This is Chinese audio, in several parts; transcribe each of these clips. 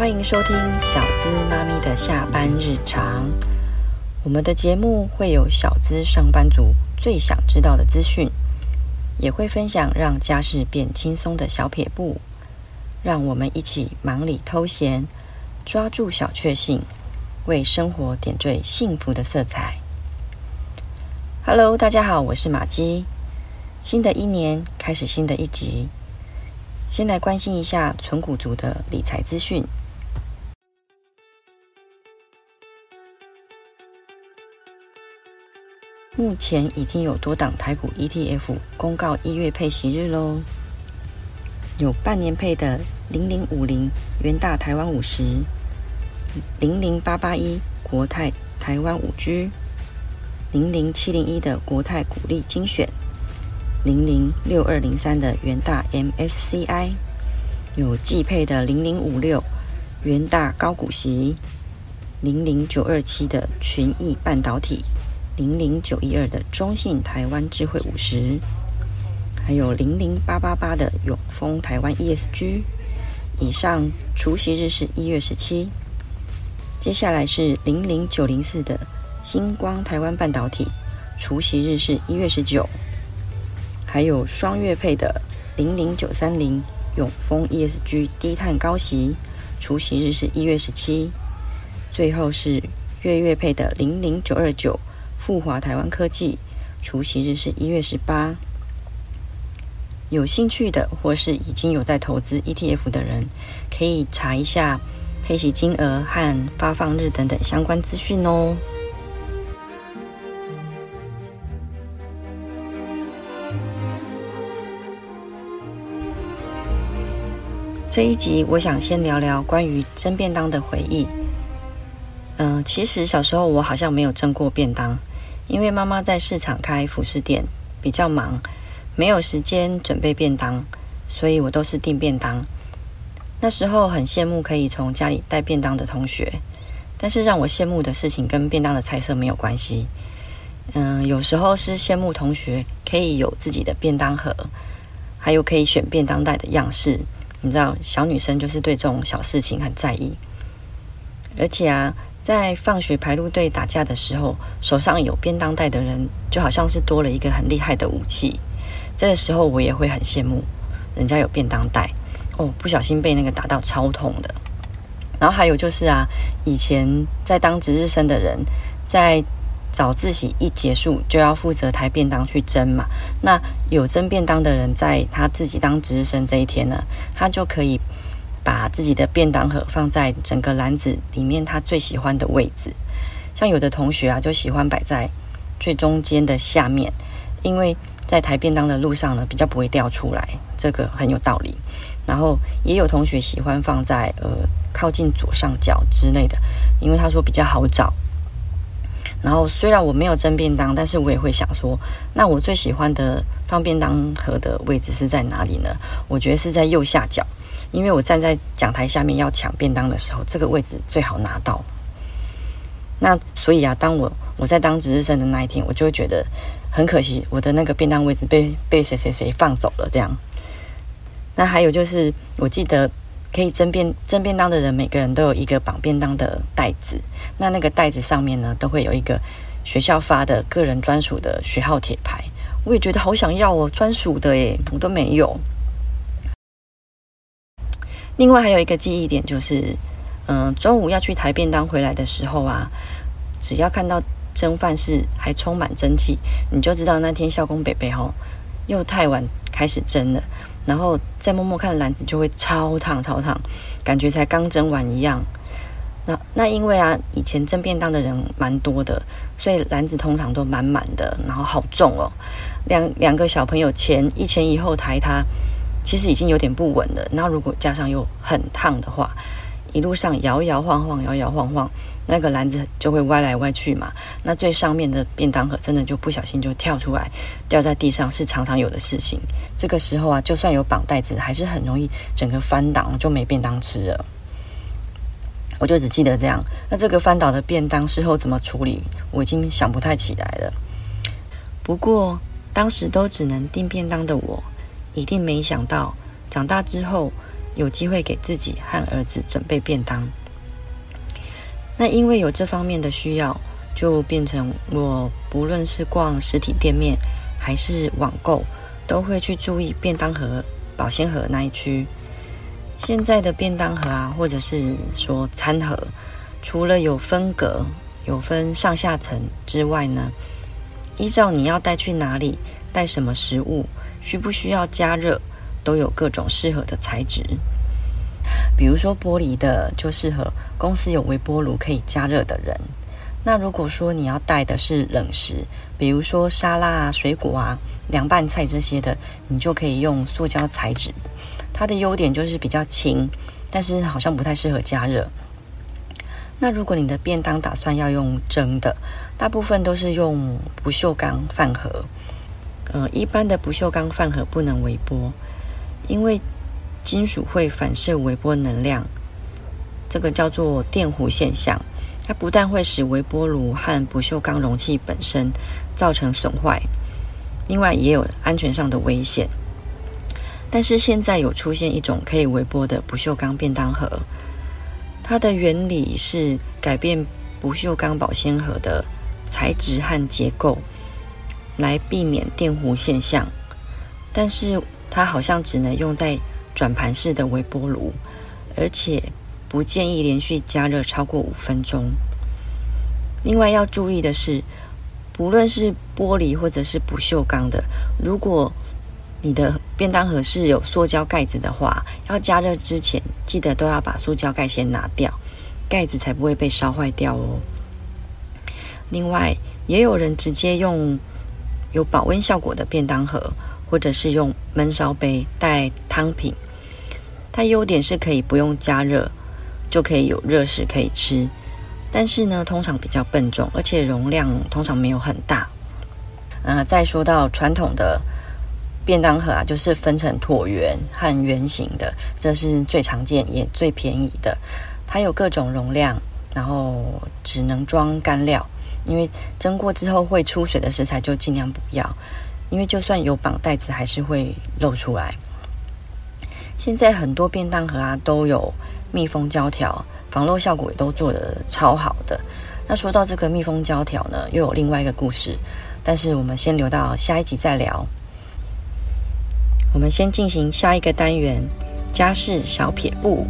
欢迎收听小资妈咪的下班日常。我们的节目会有小资上班族最想知道的资讯，也会分享让家事变轻松的小撇步。让我们一起忙里偷闲，抓住小确幸，为生活点缀幸福的色彩。Hello，大家好，我是玛姬。新的一年开始新的一集，先来关心一下存股族的理财资讯。目前已经有多档台股 ETF 公告一月配息日喽，有半年配的零零五零元大台湾五十、零零八八一国泰台湾五 G、零零七零一的国泰股利精选、零零六二零三的元大 MSCI，有季配的零零五六元大高股息、零零九二七的群益半导体。零零九一二的中信台湾智慧五十，还有零零八八八的永丰台湾 ESG。以上除息日是一月十七。接下来是零零九零四的星光台湾半导体，除息日是一月十九。还有双月配的零零九三零永丰 ESG 低碳高息，除息日是一月十七。最后是月月配的零零九二九。富华台湾科技除息日是一月十八，有兴趣的或是已经有在投资 ETF 的人，可以查一下配息金额和发放日等等相关资讯哦。这一集我想先聊聊关于蒸便当的回忆。嗯、其实小时候我好像没有蒸过便当。因为妈妈在市场开服饰店，比较忙，没有时间准备便当，所以我都是订便当。那时候很羡慕可以从家里带便当的同学，但是让我羡慕的事情跟便当的菜色没有关系。嗯，有时候是羡慕同学可以有自己的便当盒，还有可以选便当袋的样式。你知道，小女生就是对这种小事情很在意，而且啊。在放学排路队打架的时候，手上有便当袋的人就好像是多了一个很厉害的武器。这个时候我也会很羡慕人家有便当袋哦，不小心被那个打到超痛的。然后还有就是啊，以前在当值日生的人，在早自习一结束就要负责抬便当去蒸嘛。那有蒸便当的人，在他自己当值日生这一天呢，他就可以。把自己的便当盒放在整个篮子里面，他最喜欢的位置。像有的同学啊，就喜欢摆在最中间的下面，因为在抬便当的路上呢，比较不会掉出来，这个很有道理。然后也有同学喜欢放在呃靠近左上角之类的，因为他说比较好找。然后虽然我没有蒸便当，但是我也会想说，那我最喜欢的放便当盒的位置是在哪里呢？我觉得是在右下角。因为我站在讲台下面要抢便当的时候，这个位置最好拿到。那所以啊，当我我在当值日生的那一天，我就会觉得很可惜，我的那个便当位置被 被谁谁谁放走了这样。那还有就是，我记得可以蒸便蒸便当的人，每个人都有一个绑便当的袋子。那那个袋子上面呢，都会有一个学校发的个人专属的学号铁牌。我也觉得好想要哦，专属的诶，我都没有。另外还有一个记忆点就是，嗯、中午要去抬便当回来的时候啊，只要看到蒸饭是还充满蒸汽，你就知道那天校工伯伯吼又太晚开始蒸了，然后再摸摸看篮子就会超烫超烫，感觉才刚蒸完一样。那那因为啊，以前蒸便当的人蛮多的，所以篮子通常都满满的，然后好重哦，两两个小朋友前一前一后抬它。其实已经有点不稳了，然后如果加上又很烫的话，一路上摇摇晃晃，摇摇晃晃，那个篮子就会歪来歪去嘛。那最上面的便当盒真的就不小心就跳出来，掉在地上，是常常有的事情。这个时候啊，就算有绑带子，还是很容易整个翻倒，就没便当吃了。我就只记得这样。那这个翻倒的便当事后怎么处理，我已经想不太起来了。不过当时都只能订便当的我。一定没想到，长大之后有机会给自己和儿子准备便当。那因为有这方面的需要，就变成我不论是逛实体店面还是网购，都会去注意便当盒、保鲜盒那一区。现在的便当盒啊，或者是说餐盒，除了有分隔、有分上下层之外呢，依照你要带去哪里、带什么食物、需不需要加热，都有各种适合的材质。比如说玻璃的，就适合公司有微波炉可以加热的人。那如果说你要带的是冷食，比如说沙拉啊、水果啊、凉拌菜这些的，你就可以用塑胶材质。它的优点就是比较轻，但是好像不太适合加热。那如果你的便当打算要用蒸的，大部分都是用不锈钢饭盒。呃，一般的不锈钢饭盒不能微波，因为金属会反射微波能量，这个叫做电弧现象。它不但会使微波炉和不锈钢容器本身造成损坏，另外也有安全上的危险。但是现在有出现一种可以微波的不锈钢便当盒，它的原理是改变不锈钢保鲜盒的材质和结构，来避免电弧现象。但是它好像只能用在转盘式的微波炉，而且不建议连续加热超过五分钟。另外要注意的是，不论是玻璃或者是不锈钢的，如果你的便当盒是有塑胶盖子的话，要加热之前记得都要把塑胶盖先拿掉，盖子才不会被烧坏掉哦。另外，也有人直接用有保温效果的便当盒，或者是用焖烧杯带汤品。它优点是可以不用加热就可以有热食可以吃，但是呢，通常比较笨重，而且容量通常没有很大。那，再说到传统的。便当盒啊，就是分成椭圆和圆形的，这是最常见也最便宜的。它有各种容量，然后只能装干料，因为蒸过之后会出水的食材就尽量不要，因为就算有绑带子，还是会漏出来。现在很多便当盒啊都有密封胶条，防漏效果也都做得超好的。那说到这个密封胶条呢，又有另外一个故事，但是我们先留到下一集再聊。我们先进行下一个单元——家事小撇步。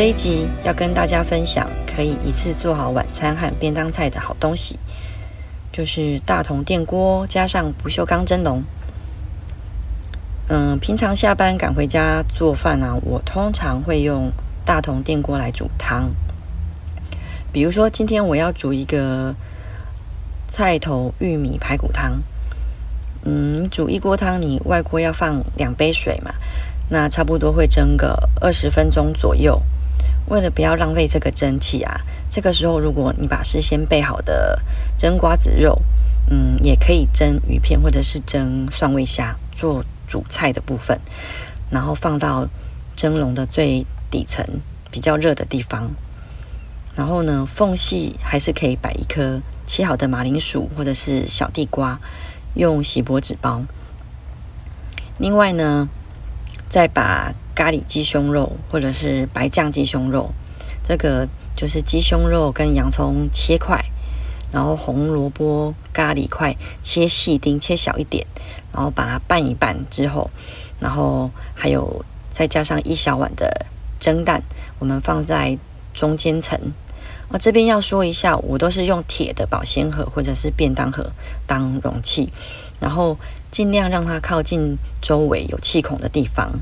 这一集要跟大家分享可以一次做好晚餐和便当菜的好东西，就是大同电锅加上不锈钢蒸笼。嗯，平常下班赶回家做饭呢、啊，我通常会用大同电锅来煮汤。比如说，今天我要煮一个菜头玉米排骨汤。嗯，煮一锅汤，你外锅要放两杯水嘛，那差不多会蒸个二十分钟左右。为了不要浪费这个蒸汽啊，这个时候如果你把事先备好的蒸瓜子肉，嗯，也可以蒸鱼片或者是蒸蒜味虾做主菜的部分，然后放到蒸笼的最底层比较热的地方。然后呢，缝隙还是可以摆一颗切好的马铃薯或者是小地瓜，用锡箔纸包。另外呢，再把咖喱鸡胸肉或者是白酱鸡胸肉，这个就是鸡胸肉跟洋葱切块，然后红萝卜咖喱块切细丁，切小一点，然后把它拌一拌之后，然后还有再加上一小碗的蒸蛋，我们放在中间层。我这边要说一下，我都是用铁的保鲜盒或者是便当盒当容器，然后尽量让它靠近周围有气孔的地方。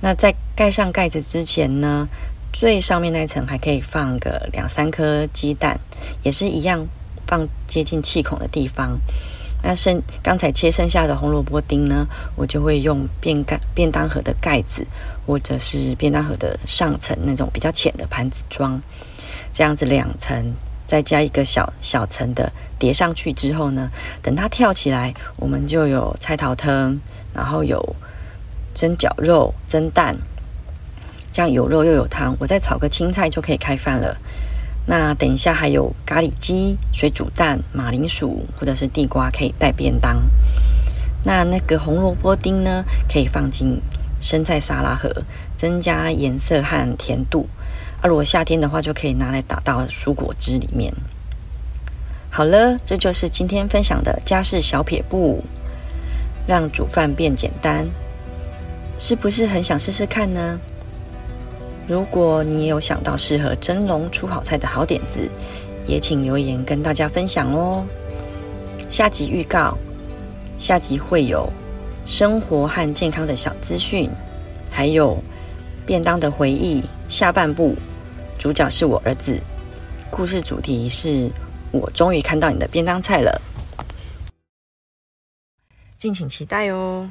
那在盖上盖子之前呢，最上面那层还可以放个两三颗鸡蛋，也是一样放接近气孔的地方。那剩刚才切剩下的红萝卜丁呢，我就会用便盖便当盒的盖子，或者是便当盒的上层那种比较浅的盘子装。这样子两层，再加一个小小层的叠上去之后呢，等它跳起来，我们就有菜头汤，然后有蒸绞肉、蒸蛋，这样有肉又有汤，我再炒个青菜就可以开饭了。那等一下还有咖喱鸡、水煮蛋、马铃薯或者是地瓜可以带便当。那那个红萝卜丁呢，可以放进生菜沙拉盒，增加颜色和甜度。啊，如果夏天的话，就可以拿来打到蔬果汁里面。好了，这就是今天分享的家事小撇步，让煮饭变简单，是不是很想试试看呢？如果你也有想到适合蒸笼出好菜的好点子，也请留言跟大家分享哦。下集预告：下集会有生活和健康的小资讯，还有便当的回忆。下半部主角是我儿子，故事主题是我终于看到你的便当菜了，敬请期待哦。